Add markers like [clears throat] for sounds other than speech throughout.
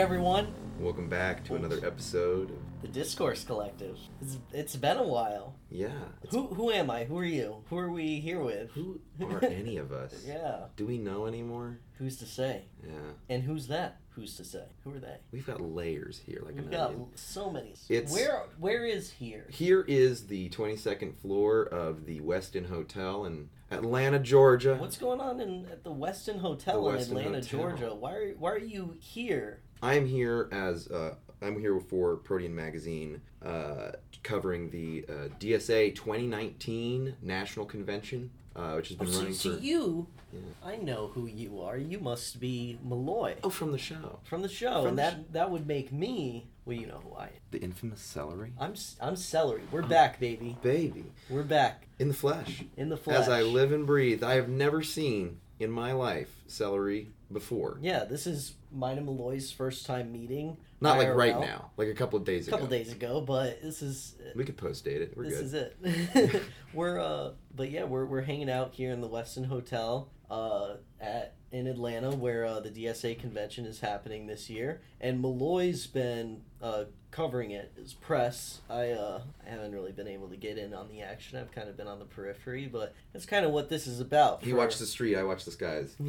everyone. Welcome back to another episode. of- The Discourse Collective. It's, it's been a while. Yeah. it's- Who who am I? Who are you? Who are we here with? Who [laughs] are any of us? Yeah. Do we know anymore? Who's to say? Yeah. And who's that? Who's to say? Who are they? We've got layers here, like We've an got onion. so many. It's- where where is here? Here is the 22nd floor of the Westin Hotel in Atlanta, Georgia. What's going on in at the Westin Hotel The in Westin Atlanta, Hotel. Georgia? Why are why are you here? I'm here as uh, I'm here for Protean Magazine, uh, covering the uh, DSA 2019 National Convention, uh, which has Oh, been so, running so for. you, Yeah. I know who you are. You must be Malloy Oh, from the show, from the show, From and the that that would make me. Well, you know who I am. the infamous celery. I'm s- I'm celery. We're back, baby. Baby, We're back in the flesh. in the flesh. As I live and breathe, I have never seen in my life celery before. Yeah, this is mine and Malloy's first time meeting. Not like right now, like a couple of days ago. A couple ago. days ago, but this is We could post date it. We're this good. is it. [laughs] we're uh, but yeah, we're we're hanging out here in the Westin Hotel, uh, at in Atlanta where uh, the DSA convention is happening this year, and Malloy's been uh covering it is press. I uh I haven't really been able to get in on the action. I've kind of been on the periphery, but that's kind of what this is about. He for- watched the street. I watched the skies. [laughs]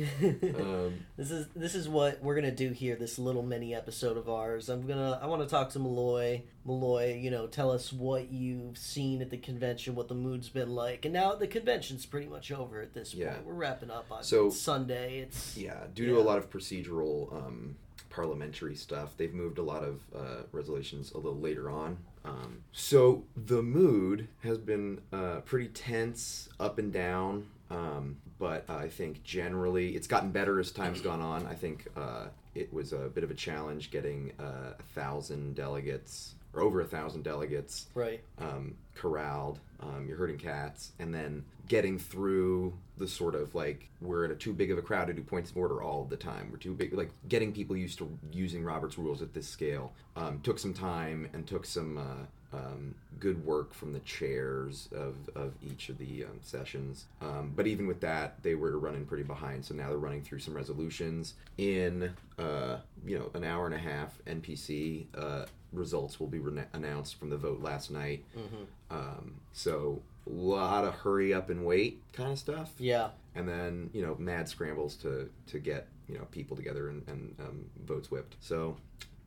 Um, this is this is what we're gonna do here. This little mini episode of ours. I'm gonna I want to talk to Malloy. Malloy, you know, tell us what you've seen at the convention, what the mood's been like, and now the convention's pretty much over at this Yeah. point. We're wrapping up on So- Sunday. It's yeah, due to a lot of procedural, um, parliamentary stuff, they've moved a lot of uh, resolutions a little later on. Um, so the mood has been uh, pretty tense, up and down. Um, but I think generally it's gotten better as time's [clears throat] gone on. I think uh, it was a bit of a challenge getting uh, a thousand delegates or over a thousand delegates right. um, corralled. Um, you're herding cats, and then getting through the sort of like we're in a too big of a crowd to do points of order all the time. We're too big. Like getting people used to using Robert's rules at this scale um, took some time and took some. Uh, um, good work from the chairs of, of each of the um, sessions. Um, but even with that, they were running pretty behind. So now they're running through some resolutions. In uh, you know an hour and a half, NPC uh, results will be rena announced from the vote last night. hmm Um, so a lot of hurry up and wait kind of stuff. Yeah. And then you know mad scrambles to to get you know people together and, and um, votes whipped. So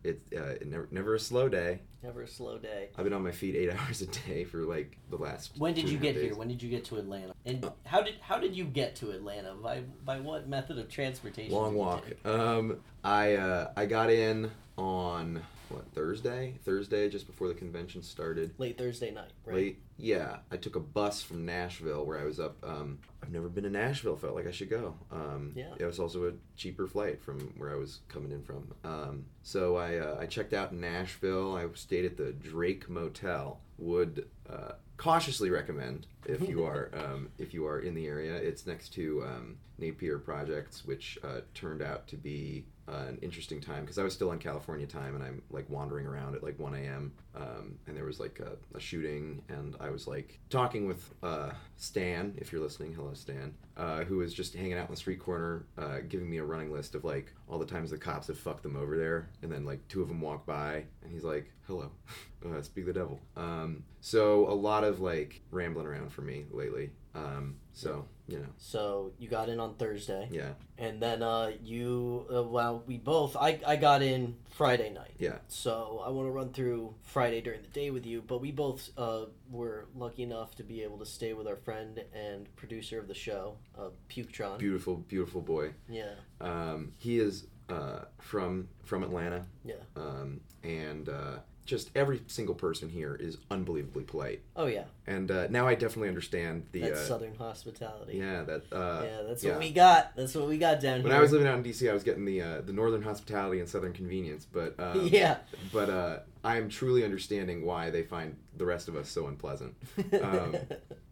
it's uh, it never never a slow day. Never a slow day. I've been on my feet eight [laughs] hours a day for like the last. When did two you and get days. here? When did you get to Atlanta? And how did how did you get to Atlanta? By by what method of transportation? Long walk. Um, I uh, I got in on what Thursday? Thursday, just before the convention started. Late Thursday night, right? Late. Yeah, I took a bus from Nashville where I was up. Um, I've never been to Nashville. Felt like I should go. Um, Yeah. It was also a cheaper flight from where I was coming in from. Um, so I uh, I checked out in Nashville. I stayed at the Drake Motel. Would uh, cautiously recommend if you [laughs] are um, if you are in the area. It's next to um, Napier Projects, which uh, turned out to be uh, an interesting time because I was still on California time and I'm like wandering around at like 1 a.m. Um, and there was like a, a shooting and I was like talking with uh, Stan, if you're listening, hello Stan, uh, who was just hanging out in the street corner, uh, giving me a running list of like all the times the cops have fucked them over there, and then like two of them walk by and he's like, hello, [laughs] uh, speak the devil. Um, so a lot of like rambling around for me lately. Um, so you know, So you got in on Thursday. yeah, And then uh, you, uh, well, we both, I, I got in Friday night. yeah. So I want to run through Friday during the day with you, but we both uh, were lucky enough to be able to stay with our friend and producer of the show, uh, Puketron. Beautiful, beautiful boy. yeah, Um, he is uh, from from Atlanta, yeah. um, and uh, just every single person here is unbelievably polite. Oh yeah, And uh, now I definitely understand the that's uh, Southern hospitality. yeah that uh, yeah, that's yeah. what we got. That's what we got down When here. When I was living out in DC, I was getting the uh, the northern hospitality and southern convenience, but [laughs] um, yeah. but uh, I am truly understanding why they find the rest of us so unpleasant. Um, [laughs]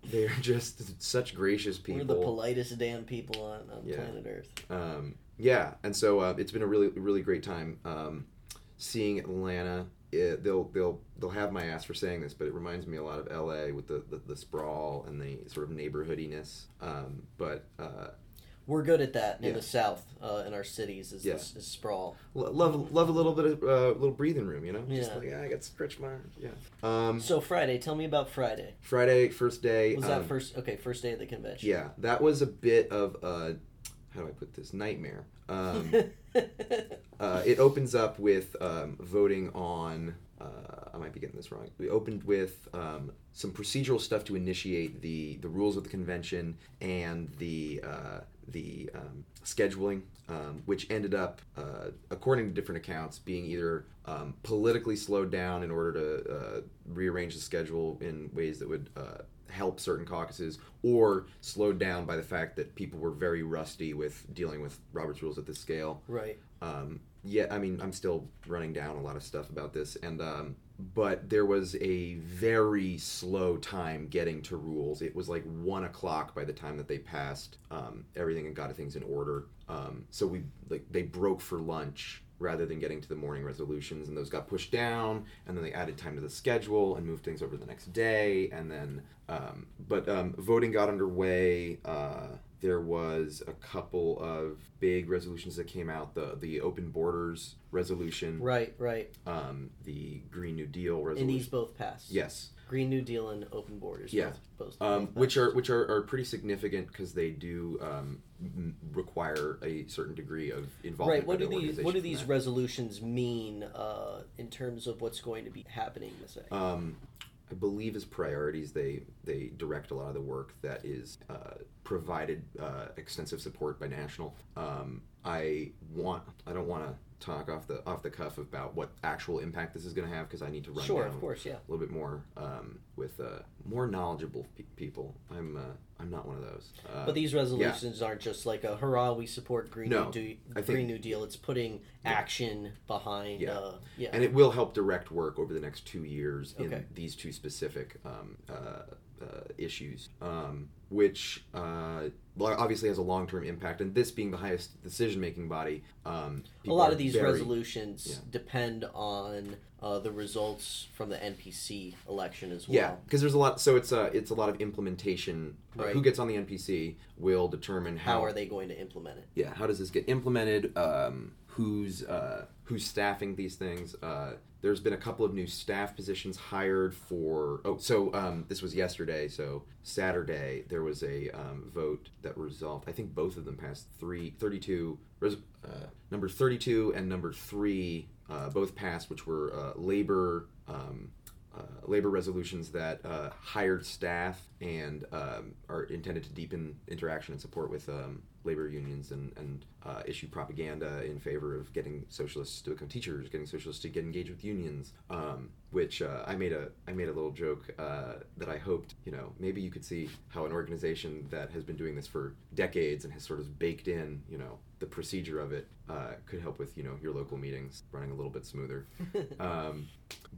They are just such gracious We're people. the politest damn people on, on Yeah. planet Earth. um, yeah, and so uh, it's been a really really great time um, seeing Atlanta. It, they'll they'll they'll have my ass for saying this, but it reminds me a lot of L.A. with the the, the sprawl and the sort of neighborhoodiness. Um, but uh, we're good at that in Yeah. the South, uh, in our cities, is Yeah. this is sprawl. Lo- love love a little bit of uh, little breathing room, you know. Just Yeah. like yeah, I got stretch my yeah. Um, So Friday, tell me about Friday. Friday first day. Was um, that first? Okay, first day of the convention. Yeah, that was a bit of a how do I put this nightmare. Um, [laughs] uh, it opens up with um, voting on. Uh, I might be getting this wrong. We opened with um, some procedural stuff to initiate the the rules of the convention and the uh, the um, scheduling, um, which ended up, uh, according to different accounts, being either um, politically slowed down in order to uh, rearrange the schedule in ways that would uh, help certain caucuses, or slowed down by the fact that people were very rusty with dealing with Robert's rules at this scale. right. Um, yeah, I mean, I'm still running down a lot of stuff about this, and um, but there was a very slow time getting to rules. It was like one o'clock by the time that they passed um, everything and got things in order. Um, so we like they broke for lunch rather than getting to the morning resolutions, and those got pushed down, and then they added time to the schedule and moved things over the next day, and then um, but um, voting got underway. Uh, there was a couple of big resolutions that came out the the open borders resolution Right, right. um, the green new deal resolution And these both passed. yes Green New Deal and open borders. Yeah. Both, both, um, which are which are, are pretty significant because they do um, require a certain degree of involvement Right. What do these What do these resolutions mean uh, in terms of what's going to be happening? This day? um, I believe as priorities they they direct a lot of the work that is uh, provided uh, extensive support by national. Um, I want I don't want to talk off the off the cuff about what actual impact this is going to have because I need to run sure, down of course, yeah. a little bit more um, with uh, more knowledgeable pe- people. I'm uh, I'm not one of those. Uh, But these resolutions aren't just like a hurrah, we support Green No, New Deal. I think- Green New Deal. It's putting action behind. Yeah. Uh, yeah. and it will help direct work over the next two years in these two specific um, uh, uh, issues, um, which uh, obviously has a long term impact. And this being the highest decision making body, um, a lot of these very- resolutions yeah. depend on uh, the results from the NPC election as well. Yeah, because there's a lot. So it's a it's a lot of implementation. Uh, Who gets on the NPC will determine how, How are they going to implement it? yeah how does this get implemented um, who's uh, who's staffing these things uh, there's been a couple of new staff positions hired for oh so um, this was yesterday so saturday there was a um, vote that resolved i think both of them passed three 32 res- uh, number 32 and number 3 uh, both passed which were uh, labor um, labor resolutions that uh, hired staff and um, are intended to deepen interaction and support with um, labor unions and, and uh, issue propaganda in favor of getting socialists to become teachers, getting socialists to get engaged with unions. Um, which uh, I made a I made a little joke uh, that I hoped you know maybe you could see how an organization that has been doing this for decades and has sort of baked in you know the procedure of it uh, could help with you know your local meetings running a little bit smoother. [laughs] um,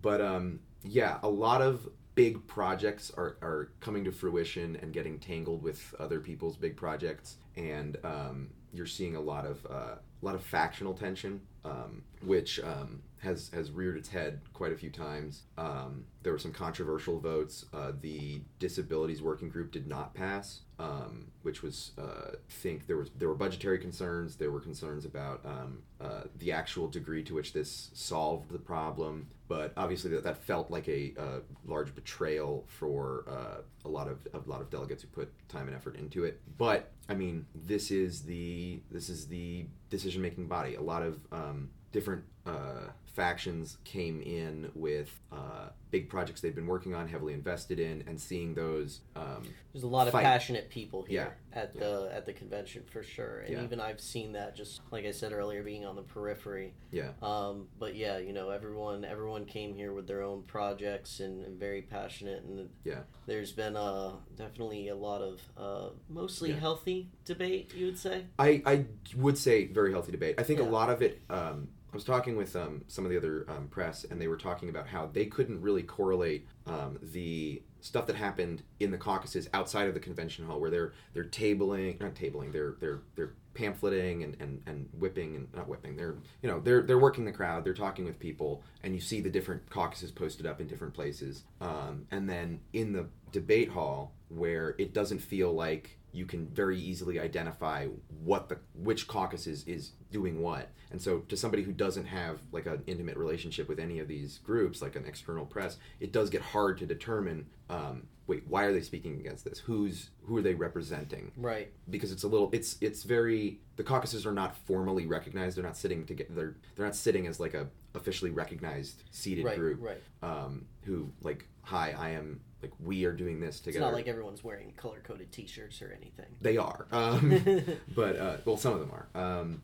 but um, yeah, a lot of big projects are, are coming to fruition and getting tangled with other people's big projects, and um, you're seeing a lot of uh, a lot of factional tension, um, which um, has has reared its head quite a few times. Um, there were some controversial votes. Uh, the disabilities working group did not pass, um, which was uh, I think there was there were budgetary concerns. There were concerns about um, uh, the actual degree to which this solved the problem. But obviously, that, that felt like a, uh large betrayal for uh, a lot of a lot of delegates who put time and effort into it. But I mean, this is the this is the decision making body. A lot of um, different uh, factions came in with uh, big projects they've been working on, heavily invested in, and seeing those. Um, There's a lot of passionate people here at the at the convention for sure, and Yeah. even I've seen that just like I said earlier, being on the periphery. yeah, Um, but yeah, you know, everyone everyone came here with their own projects and, and very passionate, and Yeah. there's been uh, definitely a lot of uh, mostly Yeah. healthy debate. You would say, I, I would say very healthy debate. I think Yeah. a lot of it. Um, I was talking with um, some of the other um, press, and they were talking about how they couldn't really correlate um, the stuff that happened in the caucuses outside of the convention hall, where they're they're tabling, not tabling, they're they're they're pamphleting and, and, and whipping and not whipping. They're you know they're they're working the crowd. They're talking with people, and you see the different caucuses posted up in different places. Um, and then in the debate hall where it doesn't feel like you can very easily identify what the which caucus is, is doing what. And so to somebody who doesn't have like an intimate relationship with any of these groups, like an external press, it does get hard to determine um, wait, why are they speaking against this? Who's who are they representing? Right. Because it's a little it's it's very the caucuses are not formally recognized. They're not sitting together. They're they're not sitting as like a officially recognized seated Right, group. right. Um, who like hi, I am like we are doing this together. It's not like everyone's wearing color coded T-shirts or anything. They are, [laughs] um, but uh, well, some of them are. Um,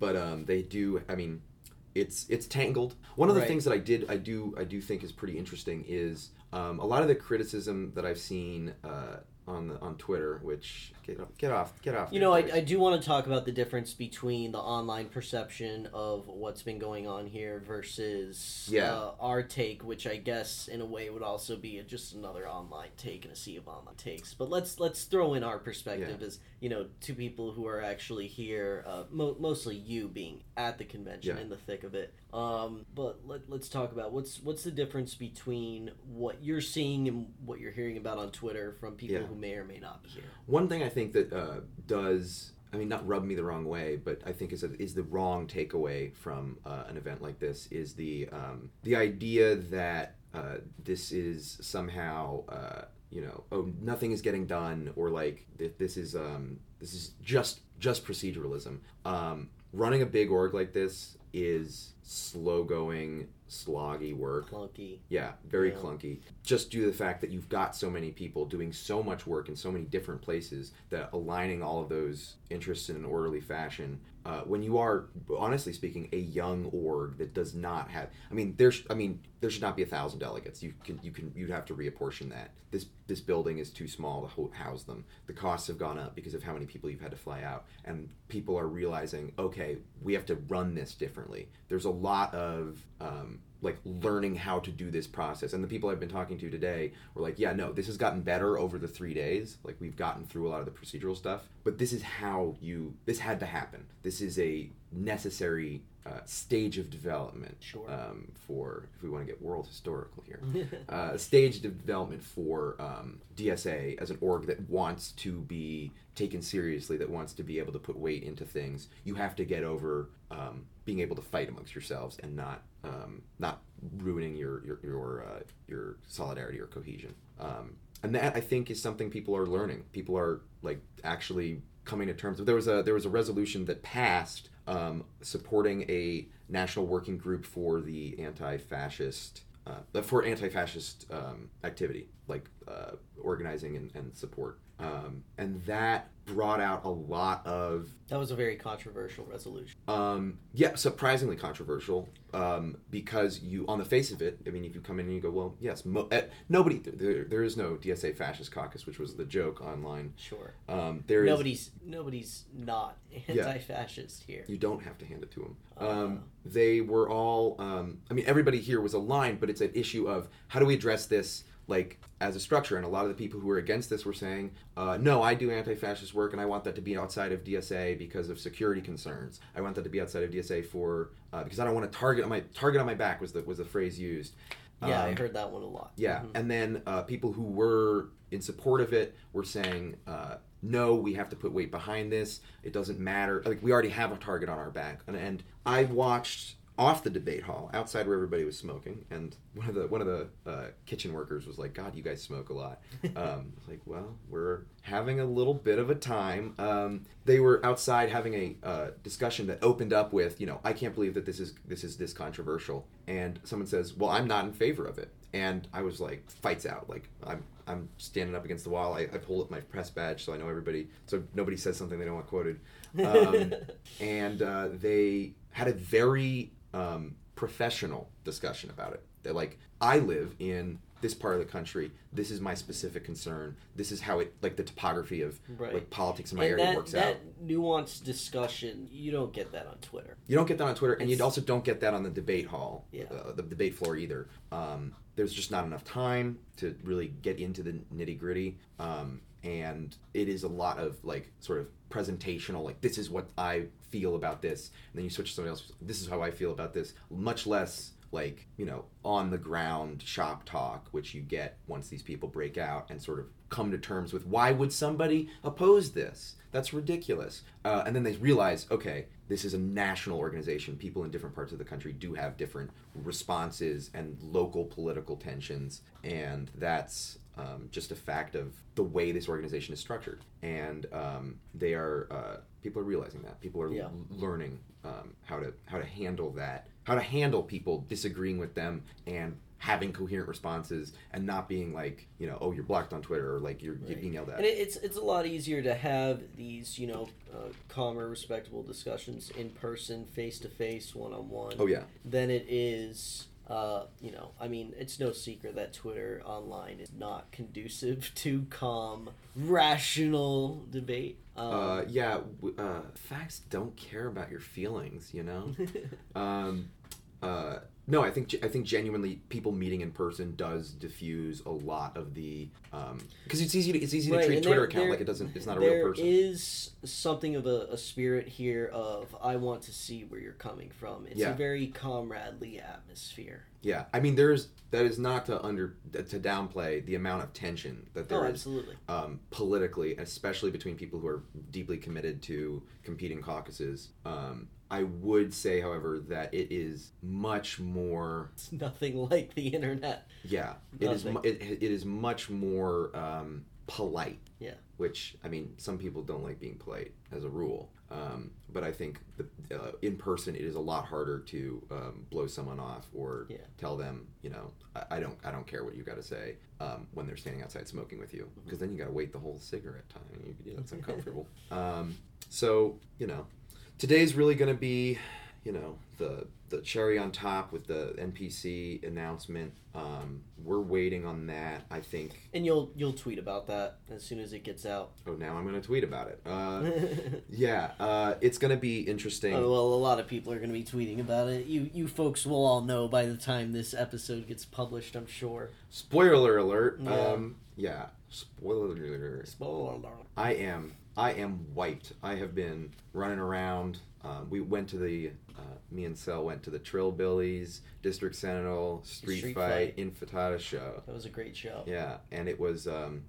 but um, they do. I mean, it's it's tangled. One of the Right. things that I did, I do, I do think is pretty interesting is um, a lot of the criticism that I've seen uh, on the, on Twitter, which get off, get off, get off. You know, I. I do want to talk about the difference between the online perception of what's been going on here versus Yeah. uh, our take, which I guess in a way would also be just another online take and a sea of online takes. But let's let's throw in our perspective as you know two people who are actually here, uh, mo- mostly you being at the convention Yeah. in the thick of it. Um, but let, let's talk about what's what's the difference between what you're seeing and what you're hearing about on Twitter from people Yeah. who may or may not be here. One thing I think that uh, does, I mean, not rub me the wrong way, but I think is a, is the wrong takeaway from uh, an event like this is the um, the idea that uh, this is somehow. Uh, you know, oh, nothing is getting done, or like th- this is um, this is just just proceduralism. Um, running a big org like this is slow going, sloggy work. Clunky. Yeah, very Yeah. clunky. Just due to the fact that you've got so many people doing so much work in so many different places that aligning all of those interests in an orderly fashion. Uh, when you are, honestly speaking, a young org that does not have, I mean, there's, I mean, there should not be a thousand delegates. You can, you can, you'd have to reapportion that. This, this building is too small to house them. The costs have gone up because of how many people you've had to fly out, and people are realizing, okay, we have to run this differently. There's a lot of um, like learning how to do this process. And the people I've been talking to today were like, yeah, no, this has gotten better over the three days. Like we've gotten through a lot of the procedural stuff, but this is how you. This had to happen. This is a necessary uh, stage of development Sure. um, for if we want to get world historical here. [laughs] uh, stage of development for um, DSA as an org that wants to be taken seriously, that wants to be able to put weight into things. You have to get over um, being able to fight amongst yourselves and not um, not ruining your your your, uh, your solidarity or cohesion. Um, and that I think is something people are learning. People are like actually coming to terms with. There was a there was a resolution that passed um, supporting a national working group for the anti-fascist uh, for anti-fascist um, activity, like uh, organizing and, and support. Um, and that brought out a lot of That was a very controversial resolution. um, yeah, surprisingly controversial um, because you, on the face of it, I mean, if you come in and you go, well, yes, mo- uh, nobody, there, there is no DSA fascist caucus, which was the joke online. Sure. Um, there is, nobody's nobody's not anti-fascist here. you don't have to hand it to them. Uh. Um, they were all, um, I mean, everybody here was aligned, but it's an issue of how do we address this like as a structure and a lot of the people who were against this were saying uh, no i do anti-fascist work and i want that to be outside of dsa because of security concerns i want that to be outside of dsa for uh, because i don't want to target on my target on my back was the was the phrase used Yeah, I Um, heard that one a lot. yeah, Mhm. and then uh, people who were in support of it were saying, uh, "No, we have to put weight behind this. It doesn't matter. Like we already have a target on our back." And, and I watched off the debate hall, outside where everybody was smoking, and one of the one of the uh, kitchen workers was like, "God, you guys smoke a lot." [laughs] Um, I was like, well, we're having a little bit of a time. Um, they were outside having a uh, discussion that opened up with, you know, I can't believe that this is this is this controversial, and someone says, well, I'm not in favor of it, and I was like, fights out, like I'm I'm standing up against the wall. I, I pull up my press badge so I know everybody, so nobody says something they don't want quoted, um, [laughs] and uh, they had a very um, professional discussion about it. They're like, I live in this part of the country. This is my specific concern. This is how it like the topography of Right. like politics in my and area that, works that out. nuanced discussion, you don't get that on Twitter. You don't get that on Twitter, and you also don't get that on the debate hall, Yeah. uh, the debate floor either. Um, there's just not enough time to really get into the nitty gritty, um, and it is a lot of like sort of presentational, like this is what I feel about this, and then you switch to somebody else. This is how I feel about this. Much less like you know on the ground shop talk, which you get once these people break out and sort of come to terms with why would somebody oppose this? That's ridiculous. Uh, and then they realize, okay, this is a national organization. People in different parts of the country do have different responses and local political tensions, and that's um, just a fact of the way this organization is structured. And um, they are uh, people are realizing that people are Yeah. learning um, how to how to handle that, how to handle people disagreeing with them and having coherent responses and not being like you know oh you're blocked on Twitter or like you're Right. getting yelled at. And it's it's a lot easier to have these, you know, uh, calmer, respectable discussions in person, face to face, one on one. oh yeah. Than it is. Uh, you know, I mean, it's no secret that Twitter online is not conducive [laughs] to calm, rational debate. Um, Uh, yeah, w- uh, facts don't care about your feelings, you know. [laughs] um, uh, no, I think I think genuinely people meeting in person does diffuse a lot of the because it's easy to it's easy to treat Twitter there- account there- like it doesn't it's not a real person. is something of a, a spirit here of I want to see where you're coming from. It's Yeah. a very comradely atmosphere. Yeah, I mean, there's that is not to under to downplay the amount of tension that there oh, is absolutely. um, politically, especially between people who are deeply committed to competing caucuses. Um, I would say, however, that it is much more. [laughs] It's nothing like the internet. Yeah, it is. Nothing. It, it is much more um, polite. Yeah. Which I mean, some people don't like being polite as a rule. Um, but I think the, uh, in person it is a lot harder to um, blow someone off or Yeah. tell them, you know, I, I don't, I don't care what you got to say um, when they're standing outside smoking with you, because then you got to wait the whole cigarette time. You, yeah, that's [laughs] uncomfortable. um, so you know, today's really going to be, you know, the the cherry on top with the NPC announcement. Um, we're waiting on that. I think. And you'll you'll tweet about that as soon as it gets out. Oh, now I'm going to tweet about it. Uh, [laughs] yeah, uh, it's going to be interesting. Oh, well, a lot of people are going to be tweeting about it. You you folks will all know by the time this episode gets published, I'm sure. Spoiler alert. Yeah. Um, yeah. Spoiler alert. Spoiler alert. I am. I am wiped. I have been running around. Um, we went to the. Uh, me and Sel went to the Trillbillies, District Sentinel, Street, Street Fight, Fight. Infitata show. That was a great show. Yeah, and it was. Um,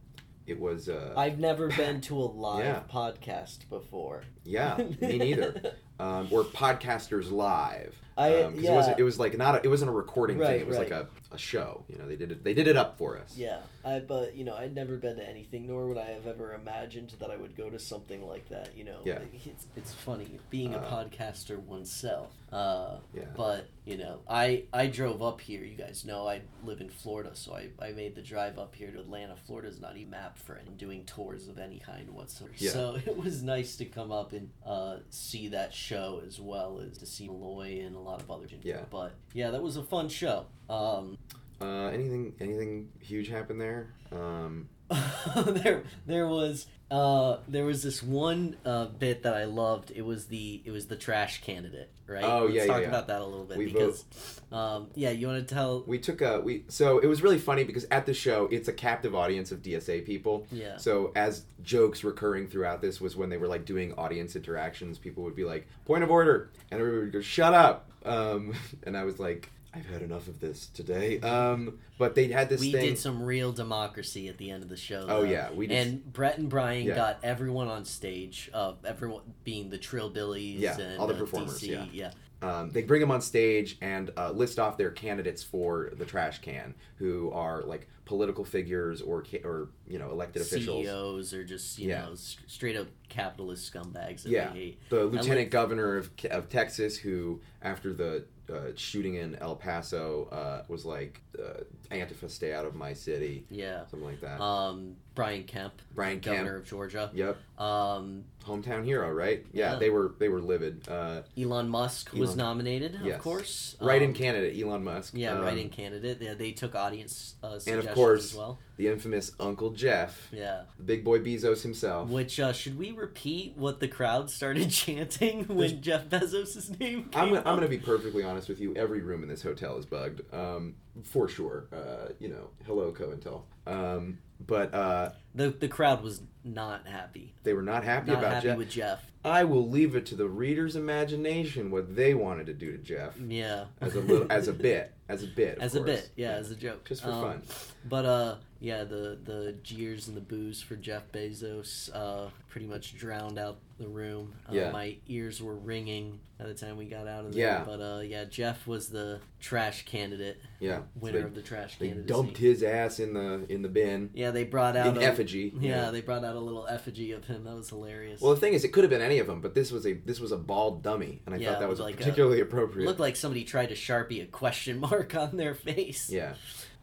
it was. Uh, I've never been [laughs] to a live Yeah. podcast before. yeah, me neither. [laughs] Um, or podcasters live. I- um, yeah. it wasn't. It was like not. A, it wasn't a recording Right, thing. It was right. like a, a show. You know, they did it. They did it up for us. Yeah, I but you know I'd never been to anything, nor would I have ever imagined that I would go to something like that. You know, Yeah. it's it's funny being a Uh, podcaster oneself. Uh, Yeah. But you know, I I drove up here. You guys know I live in Florida, so I, I made the drive up here to Atlanta. Florida's not even mapped for any doing tours of any kind whatsoever. Yeah. So [laughs] it was nice to come up and uh, see that show as well as to see Malloy and a lot of other. Yeah. But yeah, that was a fun show. Um, Uh, anything? Anything huge happened there? Um, [laughs] there there was uh there was this one uh bit that I loved. It was the it was the trash candidate, right? Oh, Let's yeah, yeah, talk yeah. about that a little bit We because um yeah, you want to tell we took a we. So it was really funny because at the show, it's a captive audience of DSA people. yeah. So as jokes recurring throughout this was when they were like doing audience interactions, people would be like, "Point of order," and everybody would go, "Shut up!" Um, [laughs] and I was like, "I've had enough of this today." Um, but they had this we thing. did some real democracy at the end of the show. Oh, yeah, we just- and Brett and Brian Yeah. got everyone on stage. Uh, everyone being the Trillbillies. Yeah, and, all the uh, performers, DC, yeah. yeah. um, they bring them on stage and uh, list off their candidates for the trash can, who are like political figures or or you know elected officials. CEOs or just you Yeah. know straight up capitalist scumbags that Yeah. they hate. The lieutenant like- governor of, of Texas, who after the uh, shooting in El Paso uh, was like, uh, "Antifa, stay out of my city," Yeah. something like that. Um, Brian Kemp, Brian governor Kemp, of Georgia. yep, Um, hometown hero, right? Yeah, Yeah. they were they were livid. Uh, Elon Musk was nominated, Yes. of course. right in Um, candidate Elon Musk. Yeah, um, write-in candidate. Yeah, they took audience uh, suggestions course- as well. the infamous Uncle Jeff, Yeah. the big boy Bezos himself. Which uh, should we repeat what the crowd started [laughs] chanting when Jeff Bezos' name came I'm, gonna- up? I'm going to be perfectly honest with you. Every room in this hotel is bugged, um, for sure. Uh, you know, hello, COINTEL. Um, but uh, the the crowd was not happy. they were not happy Not about happy Jeff. with Jeff. I will leave it to the reader's imagination what they wanted to do to Jeff Yeah. as a little, as a bit, as a bit, [laughs] As a course. bit, yeah, as a joke. just for Um, fun. But uh, yeah, the the jeers and the boos for Jeff Bezos uh, pretty much drowned out the room. Uh, Yeah. my ears were ringing by the time we got out of there. Yeah. But uh, yeah, Jeff was the trash candidate, Yeah, winner they, of the trash they dumped his ass in the in the bin Yeah, they brought out in a, effigy. [laughs] you Yeah, they brought out a little effigy of him. That was hilarious. Well, the thing is, it could have been any of them, but this was a this was a bald dummy, and I Yeah, thought that was like a- particularly it appropriate. looked like somebody tried to sharpie a question [laughs] mark on their face. Yeah.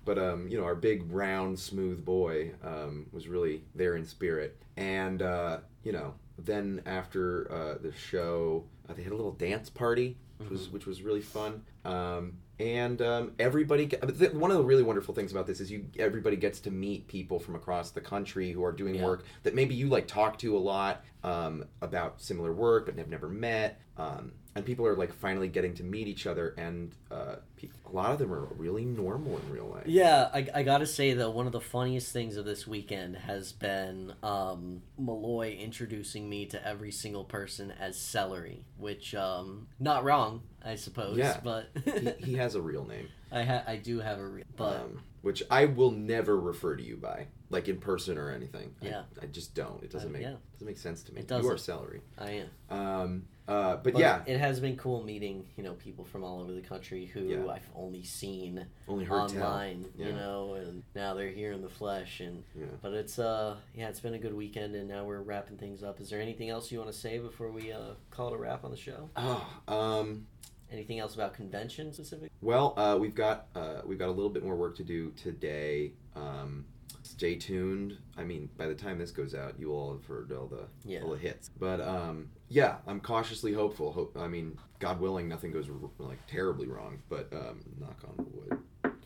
But um, you know, our big round smooth boy um, was really there in spirit. And uh, you know, then after uh, the show, uh, they had a little dance party, which was which was really fun. Um, and um, everybody, th- one of the really wonderful things about this is you everybody gets to meet people from across the country who are doing Yeah. work that maybe you like talk to a lot um, about similar work but have never met. Um, and people are like finally getting to meet each other, and uh, pe- a lot of them are really normal in real life. Yeah, I, I gotta say though, one of the funniest things of this weekend has been um, Malloy introducing me to every single person as Celery, which um, not wrong, I suppose. Yeah. but he, he [laughs] has a real name, I ha- I do have a real but um, which I will never refer to you by, like in person or anything. I- Yeah. I, just don't. It doesn't Uh, make yeah. doesn't make sense to me. It You are celery. I am. Um, uh, but, But yeah, it has been cool meeting you know people from all over the country who Yeah. I've only seen only heard online, you know, and now they're here in the flesh and. Yeah. But it's uh yeah, it's been a good weekend, and now we're wrapping things up. Is there anything else you want to say before we uh, call it a wrap on the show? Oh, um, Anything else about convention specific? well, uh, we've got uh, we've got a little bit more work to do today. Um, stay tuned. I mean, by the time this goes out, you all have heard all the Yeah. all the hits. But um, yeah, I'm cautiously hopeful. Hope I mean, God willing, nothing goes r- like terribly wrong. But um, knock on wood. [laughs]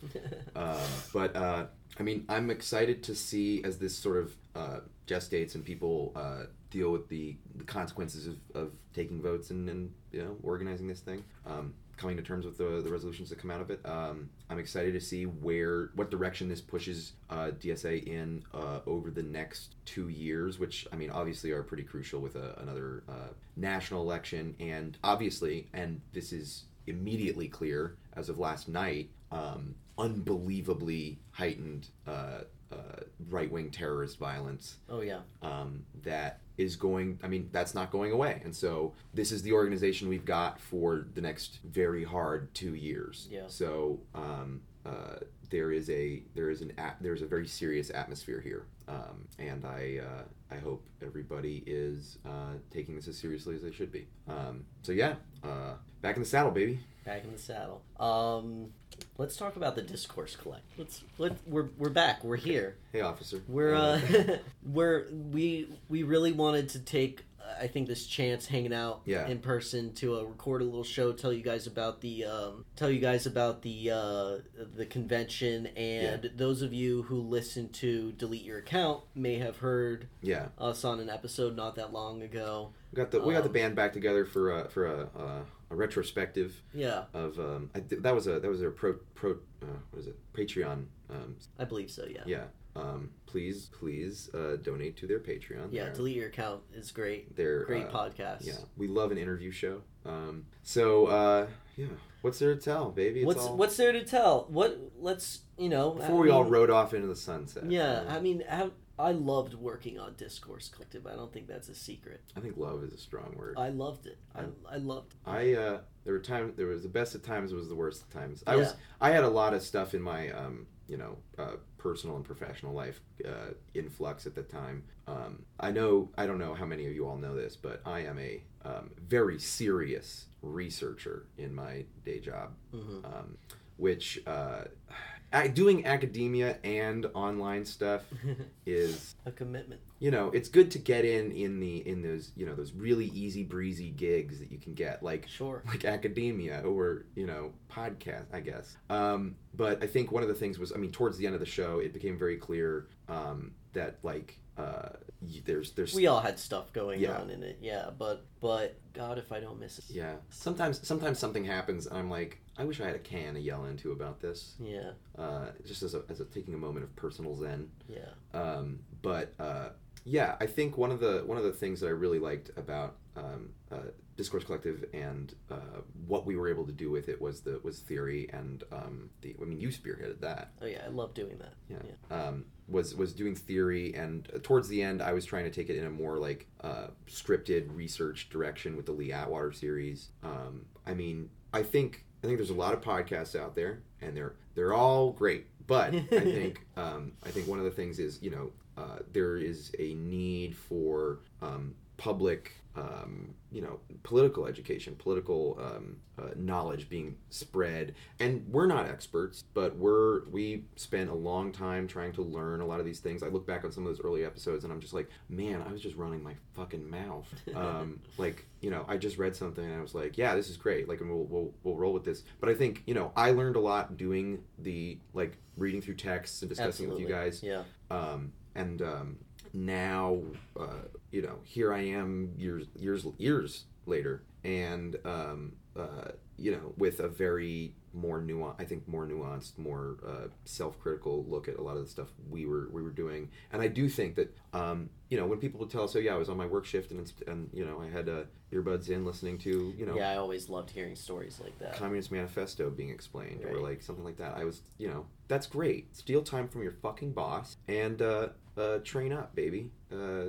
Um, but uh, I mean, I'm excited to see as this sort of uh, gestates and people uh, deal with the, the consequences of, of taking votes and, and you know organizing this thing. Um, coming to terms with the, the resolutions that come out of it. Um, I'm excited to see where what direction this pushes uh, DSA in uh, over the next two years, which I mean obviously are pretty crucial with a, another uh, national election, and obviously, and this is immediately clear as of last night, um, unbelievably heightened uh, uh, right wing terrorist violence oh yeah, um, that is going i mean that's not going away. And so this is the organization we've got for the next very hard two years. Yeah. so um, uh, there is a there is an at, there's a very serious atmosphere here. Um, and i uh, i hope everybody is uh, taking this as seriously as they should be. Um, so yeah uh, back in the saddle baby back in the saddle. Um, let's talk about the discourse collect. Let's let we're we're back. We're here. hey officer We're uh, [laughs] we're we we really wanted to take I think this chance hanging out Yeah. in person to uh, record a little show, tell you guys about the um, tell you guys about the uh, the convention, and those of you who listen to delete your account may have heard yeah us on an episode not that long ago. we got the we got the Um, band back together for uh, for a, a retrospective Yeah, of um, I, th- that was a that was a pro pro uh, what is it Patreon um, I believe so. Yeah. yeah um, please please uh, donate to their Patreon Yeah, delete your account is great. they're Great uh, podcast. yeah we love an interview show um, so uh, yeah what's there to tell baby it's What's all, what's there to tell? What let's you know before I we all rode off into the sunset Yeah, uh, I mean, I, I loved working on Discourse Collective. I don't think that's a secret. I think love is a strong word I loved it. I, I loved. I uh, there were times there was the best of times was the worst of times. I Yeah. was I had a lot of stuff in my um, you know uh, personal and professional life uh, in flux at the time. Um, I know I don't know how many of you all know this, but I am a um, very serious researcher in my day job, Mhm. um, which uh, doing academia and online stuff [laughs] is a commitment. you know it's good to get in in the in those you know those really easy breezy gigs that you can get like Sure. like academia or you know podcast i guess um, but i think one of the things was i mean towards the end of the show it became very clear um, that like uh, there's there's We all had stuff going Yeah. on in it, yeah. But but God, if I don't miss it. yeah sometimes sometimes something happens and i'm like i wish i had a can to yell into about this Yeah, uh, just as a, as a taking a moment of personal zen yeah. Um, but uh, yeah, I think one of the one of the things that I really liked about um, uh, Discourse Collective and uh, what we were able to do with it was the was theory and um, the I mean you spearheaded that Oh yeah, I love doing that. yeah, Um, was was doing theory and uh, towards the end I was trying to take it in a more like uh, scripted research direction with the Lee Atwater series. Um, I mean I think I think there's a lot of podcasts out there and they're they're all great, but I [laughs] think um, I think one of the things is you know uh, there is a need for um, public um, you know political education political um, uh, knowledge being spread. And we're not experts but we're we spent a long time trying to learn a lot of these things. I look back on some of those early episodes and i'm just like man i was just running my fucking mouth. Um, [laughs] like you know i just read something and i was like yeah this is great. Like and we'll, we'll, we'll roll with this. But i think you know i learned a lot doing the like reading through texts and discussing it with you guys. Yeah. um, and um, now uh, you know here I am years years years later, and um, uh, you know with a very more nuanced, I think more nuanced, more uh, self-critical look at a lot of the stuff we were we were doing, and I do think that um, you know when people would tell us, oh yeah, I was on my work shift and and you know I had uh, earbuds in listening to you know Yeah, I always loved hearing stories like that. Communist Manifesto being explained, or like something like that. I was, you know, that's great. Steal time from your fucking boss and uh, uh, train up, baby. Uh,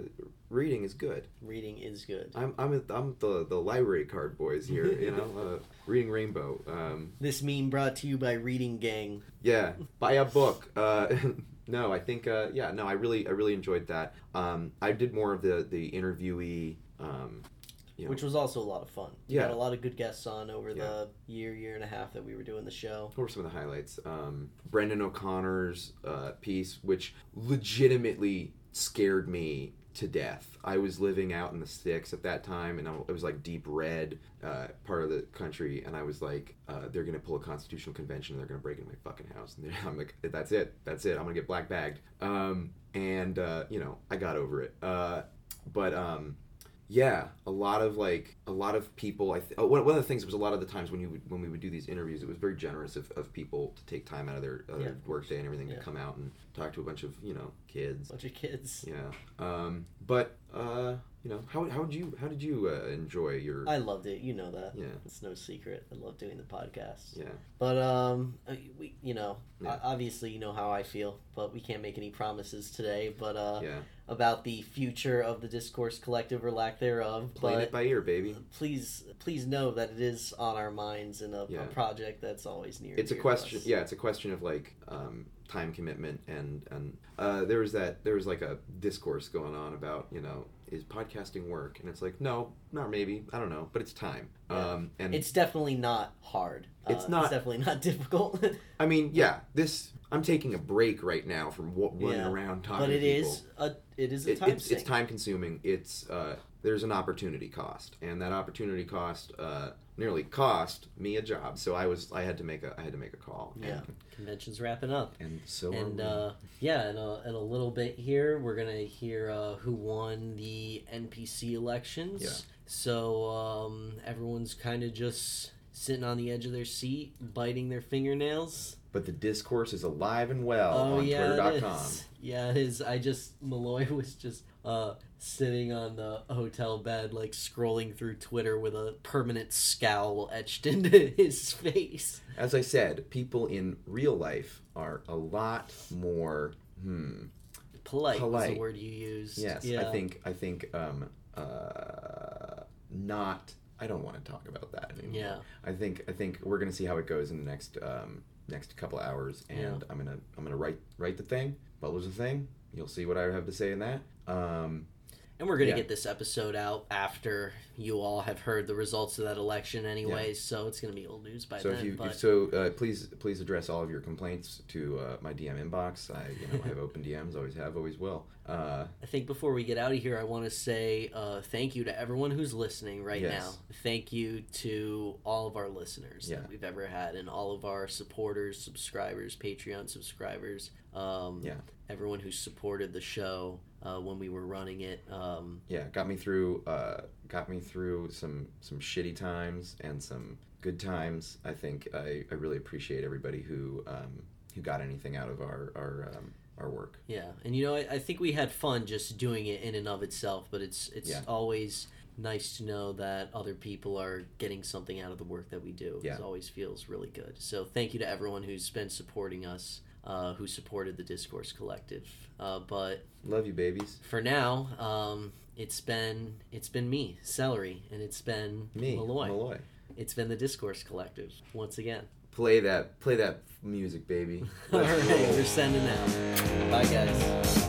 reading is good. Reading is good. I'm I'm a, I'm the the library card boys here. You [laughs] know, uh, reading Rainbow. Um, This meme brought to you by Reading Gang. yeah, [laughs] buy a book. Uh, [laughs] no, I think uh, yeah, no, I really I really enjoyed that. Um, I did more of the the interviewee. Um, Which was also a lot of fun. We Yeah. had a lot of good guests on over Yeah. the year, year and a half that we were doing the show. What were some of the highlights? Um, Brendan O'Connor's uh, piece, which legitimately scared me to death. I was living out in the sticks at that time, and I- it was like deep red uh, part of the country, and I was like, uh, they're gonna pull a constitutional convention, and they're gonna break into my fucking house, and [laughs] I'm like, that's it, that's it, I'm gonna get black bagged. Um, and uh, you know, I got over it. Uh, but um, yeah, a lot of like a lot of people. I th- oh, one, of the things was a lot of the times when you would, when we would do these interviews, it was very generous of, of people to take time out of their, uh, Yeah, their of work day and everything Yeah. to come out and talk to a bunch of you know kids. bunch of kids. Yeah, um, but uh, you know how how would you how did you uh, enjoy your I loved it. You know that. yeah It's no secret. I love doing the podcast. yeah But um, uh, we, you know, Yeah. obviously you know how I feel, but we can't make any promises today. But uh, yeah about the future of the discourse collective or lack thereof. playing it by ear, baby. please, please know that it is on our minds and a, Yeah. a project that's always near. it's a question yeah it's a question of like um, time commitment and and uh, there was that there was like a discourse going on about you know is podcasting work and it's like no not maybe i don't know but it's time Yeah. um, and It's definitely not hard. It's Uh, not- It's definitely not [laughs] difficult. i mean yeah this i'm taking a break right now from wa- running Yeah. around talking but it is a it is a It- it's, it's time consuming it's uh, there's an opportunity cost and that opportunity cost uh, nearly cost me a job so i was i had to make a i had to make a call Yeah. and, Convention's wrapping up. and so are and uh, yeah, in a, in a little bit here, we're gonna hear uh, who won the NPC elections. Yeah. So um, everyone's kind of just sitting on the edge of their seat, biting their fingernails. but the discourse is alive and well oh on yeah, twitter.com. Yeah, it is. I just Malloy [laughs] was just uh, sitting on the hotel bed, like scrolling through Twitter with a permanent scowl etched [laughs] into his face. As I said, people in real life are a lot more. Hmm. Polite, Polite. the word you used. Yes, yeah. I think. I think. Um. Uh. Not. I don't want to talk about that anymore. Yeah. I think. I think we're gonna see how it goes in the next. Um. Next couple hours, and Yeah. I'm gonna I'm gonna write write the thing, publish the thing. You'll see what I have to say in that. Um, And we're going to Yeah. get this episode out after you all have heard the results of that election, anyway. So it's going to be old news by so then. if you but so uh, please please address all of your complaints to uh, my DM inbox. I you know I have open DMs, always have, always will. Uh, I think before we get out of here, I want to say uh, thank you to everyone who's listening right Yes. now. Thank you to all of our listeners Yeah. that we've ever had, and all of our supporters, subscribers, Patreon subscribers. Um, Yeah. Everyone who supported the show uh, when we were running it. Um, yeah, got me through uh, got me through some some shitty times and some good times. I think I, I really appreciate everybody who um, who got anything out of our our um, our work. Yeah, and you know, I, I think we had fun just doing it in and of itself, but it's it's Yeah. always nice to know that other people are getting something out of the work that we do. Yeah. It always feels really good. So thank you to everyone who's been supporting us, uh, who supported the Discourse Collective. Uh, but Love you, babies. for now, um, it's been it's been me, Celery, and it's been Me, Malloy. Malloy. It's been the Discourse Collective once again. Play that play that music, baby. [laughs] All right, we're sending out. Bye, guys.